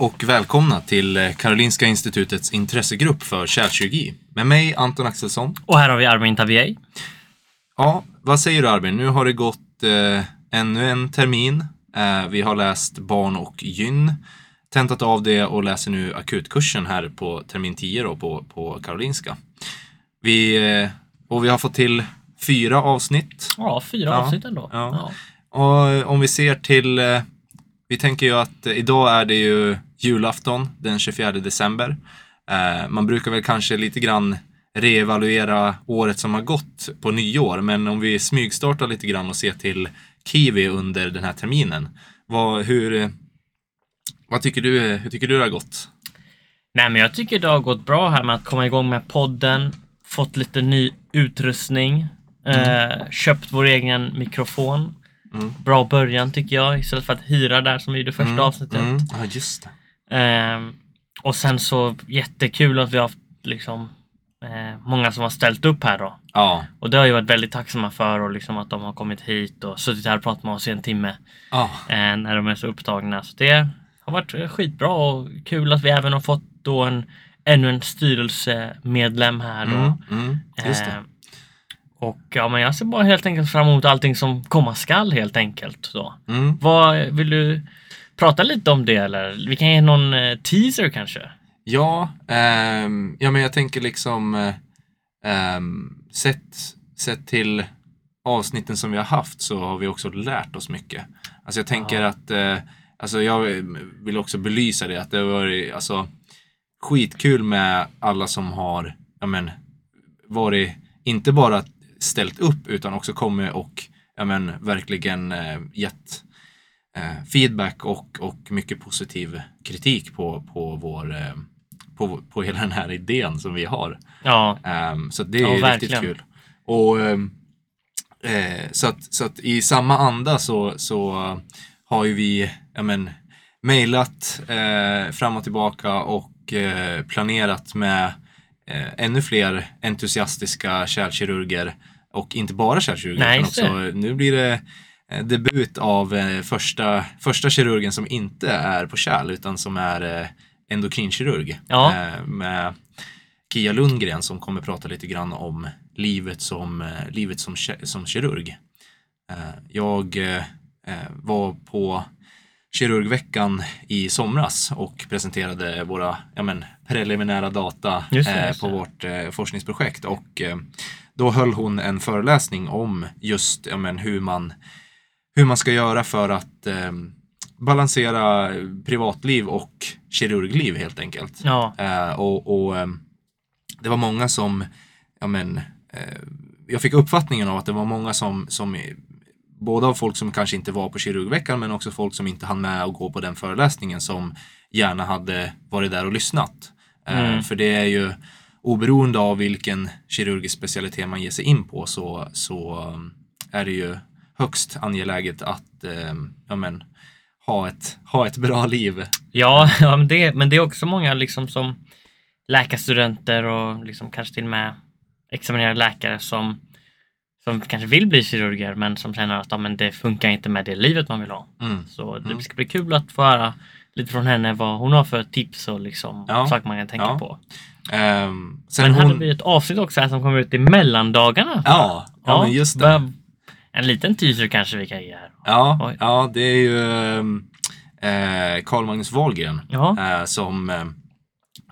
och välkomna till Karolinska Institutets intressegrupp för kärlkirurgi. Med mig Anton Axelsson. Och här har vi Armin Tavier. Ja, vad säger du Armin? Nu har det gått eh, ännu en termin. Eh, vi har läst barn och gyn, tentat av det och läser nu akutkursen här på termin 10 då, på, på Karolinska. Vi, eh, och vi har fått till fyra avsnitt. Ja, fyra Ja, avsnitt ändå. ja. Och om vi ser till, eh, vi tänker ju att eh, idag är det ju julafton den 24 december. Eh, Man brukar väl kanske lite grann reevaluera året som har gått på nyår, men om vi smygstartar lite grann och ser till Kiwi under den här terminen. Vad, hur, eh, vad tycker du, hur tycker du det har gått? Nej, men jag tycker det har gått bra här med att komma igång med podden, fått lite ny utrustning, eh, köpt vår egen mikrofon. Mm. Bra början tycker jag, istället för att hyra där som vi gjorde första avsnittet. Mm. Ja, just. Ehm, och sen så jättekul att vi har haft liksom eh, många som har ställt upp här då. Ja, Och det har jag varit väldigt tacksamma för och liksom att de har kommit hit och suttit här och pratat med oss i en timme ja, eh, när de är så upptagna. Så det har varit eh, skitbra och kul att vi även har fått då en ännu en styrelsemedlem här då. mm, mm, just det. Eh, och ja, men jag ser bara helt enkelt fram emot allting som komma skall helt enkelt. Då. Mm. Vad vill du prata lite om det eller? Vi kan ge någon eh, teaser kanske? Ja, ehm, ja men jag tänker liksom ehm, sett, sett till avsnitten som vi har haft så har vi också lärt oss mycket. Alltså jag tänker Ja. att, eh, alltså jag vill också belysa det att det har varit alltså, skitkul med alla som har, ja men, varit, inte bara ställt upp utan också kommit och, ja men, verkligen eh, gett eh, feedback och, och mycket positiv kritik på, på vår eh, på, på hela den här idén som vi har. Ja, Ehm, så det är Ja, riktigt verkligen. kul. Och, ehm, eh, så, att, så att i samma anda så, så har ju vi ja, men, mejlat eh, fram och tillbaka och eh, planerat med eh, ännu fler entusiastiska kärlkirurger och inte bara kärlkirurger Nej, utan också nu blir det eh, debut av eh, första, första kirurgen som inte är på kärl utan som är eh, endokrinkirurg Ja. eh, med Kia Lundgren som kommer prata lite grann om livet som, eh, livet som, som kirurg. Eh, jag eh, eh, var på kirurgveckan i somras och presenterade våra ja, men, preliminära data Just det, eh, just på det. vårt eh, forskningsprojekt och eh, då höll hon en föreläsning om just ja, men, hur, man, hur man ska göra för att eh, balansera privatliv och kirurgliv helt enkelt. ja, Eh, och och ehm, det var många som, ja men, eh, jag fick uppfattningen av att det var många som, som eh, både av folk som kanske inte var på kirurgveckan men också folk som inte hann med att gå på den föreläsningen som gärna hade varit där och lyssnat. Eh, Mm. För det är ju oberoende av vilken kirurgisk specialitet man ger sig in på så, så um, är det ju högst angeläget att eh, ja, men, ha, ett, ha ett bra liv. ja, ja men, det, men det är också många liksom som läkarstudenter och liksom kanske till och med examinerade läkare som, som kanske vill bli kirurger men som känner att ja, men det funkar inte med det livet man vill ha. Mm. Så det Mm. ska bli kul att få höra lite från henne vad hon har för tips och liksom Ja, saker man kan tänka ja. på. Ehm, sen Men hon... hade vi ett avsnitt också här som kommer ut i mellandagarna. Ja, ja, men just det. En liten teaser kanske vi kan ge här. Ja, Oj. ja det är ju ehm, eh, Carl Magnus Wahlgren Ja, eh, som eh,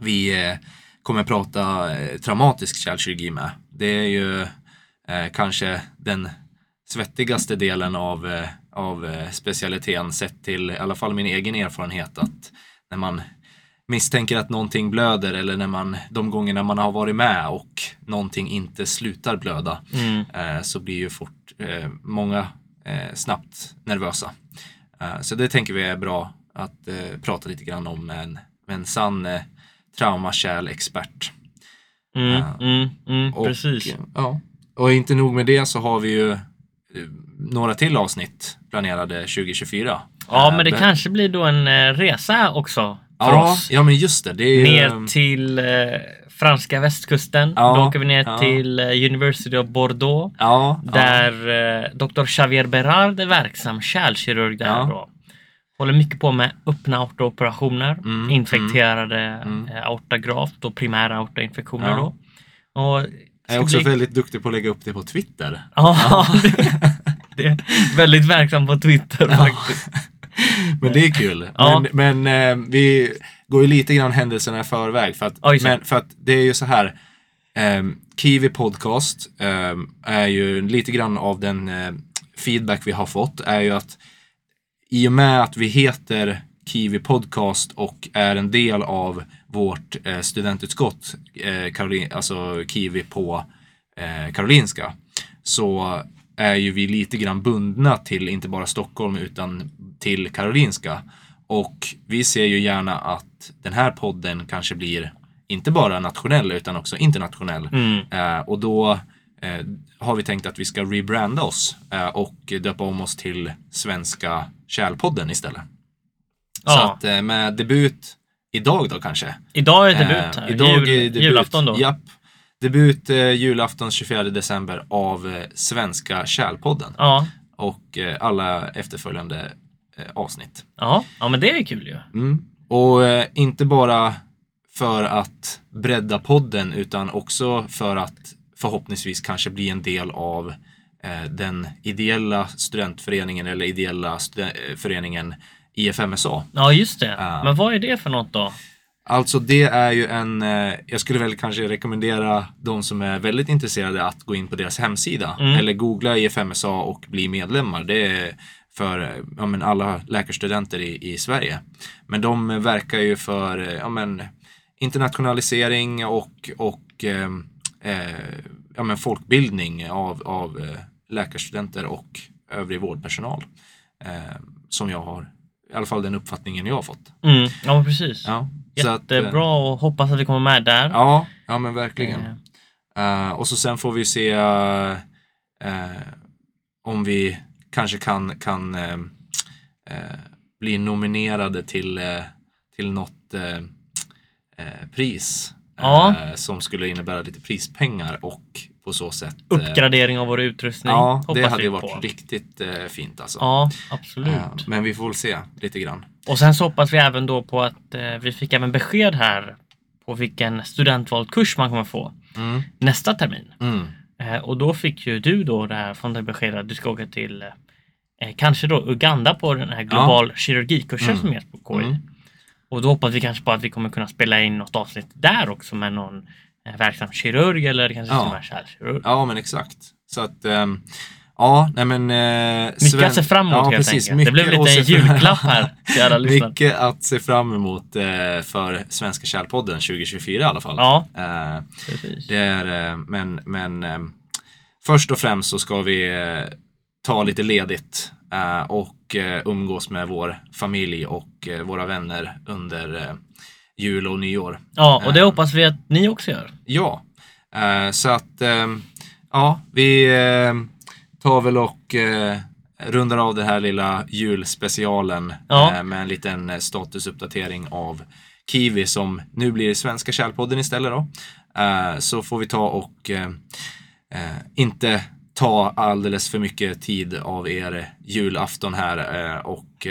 vi eh, kommer prata eh, traumatisk kärlkirurgi med. Det är ju eh, kanske den svettigaste delen av, eh, av eh, specialiteten sett till i alla fall min egen erfarenhet att när man misstänker att någonting blöder eller när man, de gångerna man har varit med och någonting inte slutar blöda mm. eh, så blir ju fort eh, många eh, snabbt nervösa. Eh, så det tänker vi är bra att prata lite grann om med en, med en sann eh, traumakärl-expert. Mm, mm, mm, Och, precis. Ja. Och inte nog med det så har vi ju några till avsnitt planerade 2024. Ja, Eh, men det men- kanske blir då en eh, resa också för ja, oss. Ja, men just det. det är Ner till eh, franska västkusten. Ja, Då åker vi ner ja. till eh, University of Bordeaux. Ja, Där eh, Dr. Xavier Berard är verksam kärlkirurg där då. håller mycket på med öppna aortaoperationer, Mm, infekterade mm. eh, aortagravt och primära aortainfektioner då. Och Jag är också bli- väldigt duktig på att lägga upp det på Twitter. Ja, det, det är väldigt verksam på Twitter faktiskt. Men det är kul. Ja. Men, men eh, vi går ju lite grann händelserna i förväg. För att, Oj, men, för att det är ju så här. Eh, Kiwi Podcast eh, är ju lite grann av den eh, feedback vi har fått. Är ju att i och med att vi heter Kiwi Podcast och är en del av vårt eh, studentutskott, eh, Karolin, alltså Kiwi på eh, Karolinska, så är ju vi lite grann bundna till inte bara Stockholm utan till Karolinska. Och vi ser ju gärna att den här podden kanske blir inte bara nationell utan också internationell. Mm. Eh, och då eh, har vi tänkt att vi ska rebranda oss eh, och döpa om oss till Svenska Kärlpodden istället. Så Ja. att eh, med debut idag då kanske. Idag är debut Eh, här. idag Jul, är debut. Julafton då. Japp. Debut eh, julafton 24 december av eh, Svenska Kärlpodden Ja. och eh, alla efterföljande eh, avsnitt. Ja. ja, men det är kul ju. Mm. Och eh, inte bara för att bredda podden utan också för att förhoppningsvis kanske bli en del av eh, den ideella studentföreningen eller ideella eh, föreningen IFMSA. Ja, just det. Ja. Men vad är det för något då? Alltså det är ju en, eh, jag skulle väl kanske rekommendera de som är väldigt intresserade att gå in på deras hemsida Mm. eller googla IFMSA och bli medlemmar. Det är för eh, ja, men alla läkarstudenter i, i Sverige. Men de verkar ju för eh, ja, men, internationalisering och, och eh, eh, ja, men folkbildning av, av läkarstudenter och övrig vårdpersonal. Eh, som jag har, i alla fall den uppfattningen jag har fått. Mm. Ja, precis. Ja, så att, eh, Jättebra och hoppas att vi kommer med där. Ja, ja men verkligen. Eh, och så sen får vi se eh, om vi kanske kan, kan bli nominerade till, till något pris. Ja. som skulle innebära lite prispengar och på så sätt eh, Uppgradering av vår utrustning. Ja, det hade ju på. varit riktigt eh, fint alltså. Ja, absolut. Eh, men vi får väl se lite grann. Och sen så hoppas vi även då på att vi fick även besked här på vilken studentvald kurs man kommer få Mm. nästa termin. Mm. Och då fick ju du då det här från det beskedet att du ska åka till kanske då Uganda på den här global kirurgikursen Mm. som ges på KI. Mm. Och då hoppas vi kanske på att vi kommer kunna spela in något avsnitt där också med någon verksam kirurg eller kanske Ja. till och med kärlkirurg. Ja, men exakt. Så att, ehm, ja, nej men... Eh, Mycket att se fram emot helt enkelt. Det blev lite julklapp här till alla lyssnare. Mycket att se fram emot eh, för Svenska Kärlpodden 2024 i alla fall. Ja, Eh, precis. det är, eh, men men eh, först och främst så ska vi eh, ta lite ledigt eh, och eh, umgås med vår familj och eh, våra vänner under eh, jul och nyår. Ja, och det Eh. hoppas vi att ni också gör. Ja, eh, så att ehm, ja, vi tar väl och eh, rundar av den här lilla julspecialen Ja. eh, med en liten eh, statusuppdatering av Kiwi som nu blir Svenska Kärlpodden istället då. Så får vi ta och inte ta alldeles för mycket tid av er julafton här och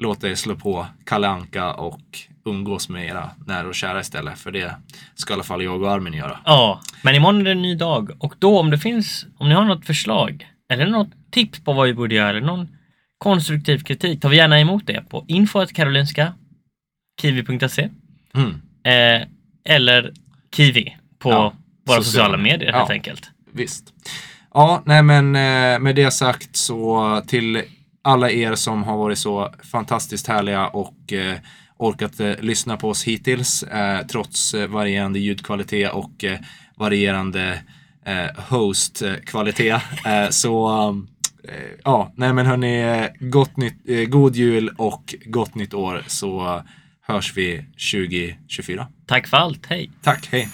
låta er slå på Kalle Anka och umgås med era nära och kära istället. För det ska i alla fall jag och Armin göra. Ja, men imorgon är det en ny dag och då om det finns, om ni har något förslag eller något tips på vad vi borde göra eller någon konstruktiv kritik tar vi gärna emot det på info.karolinska kiwi.se Mm, eh, eller kiwi på Ja, våra sociala- sociala medier helt ja. enkelt. visst. Ja, nej men eh, med det sagt så till alla er som har varit så fantastiskt härliga och eh, orkat eh, lyssna på oss hittills eh, trots eh, varierande ljudkvalitet och eh, varierande eh, host-kvalitet. Så ja, nej men hörni, gott nytt, god jul och gott nytt år så hörs vi 2024. Tack för allt, hej! Tack, hej!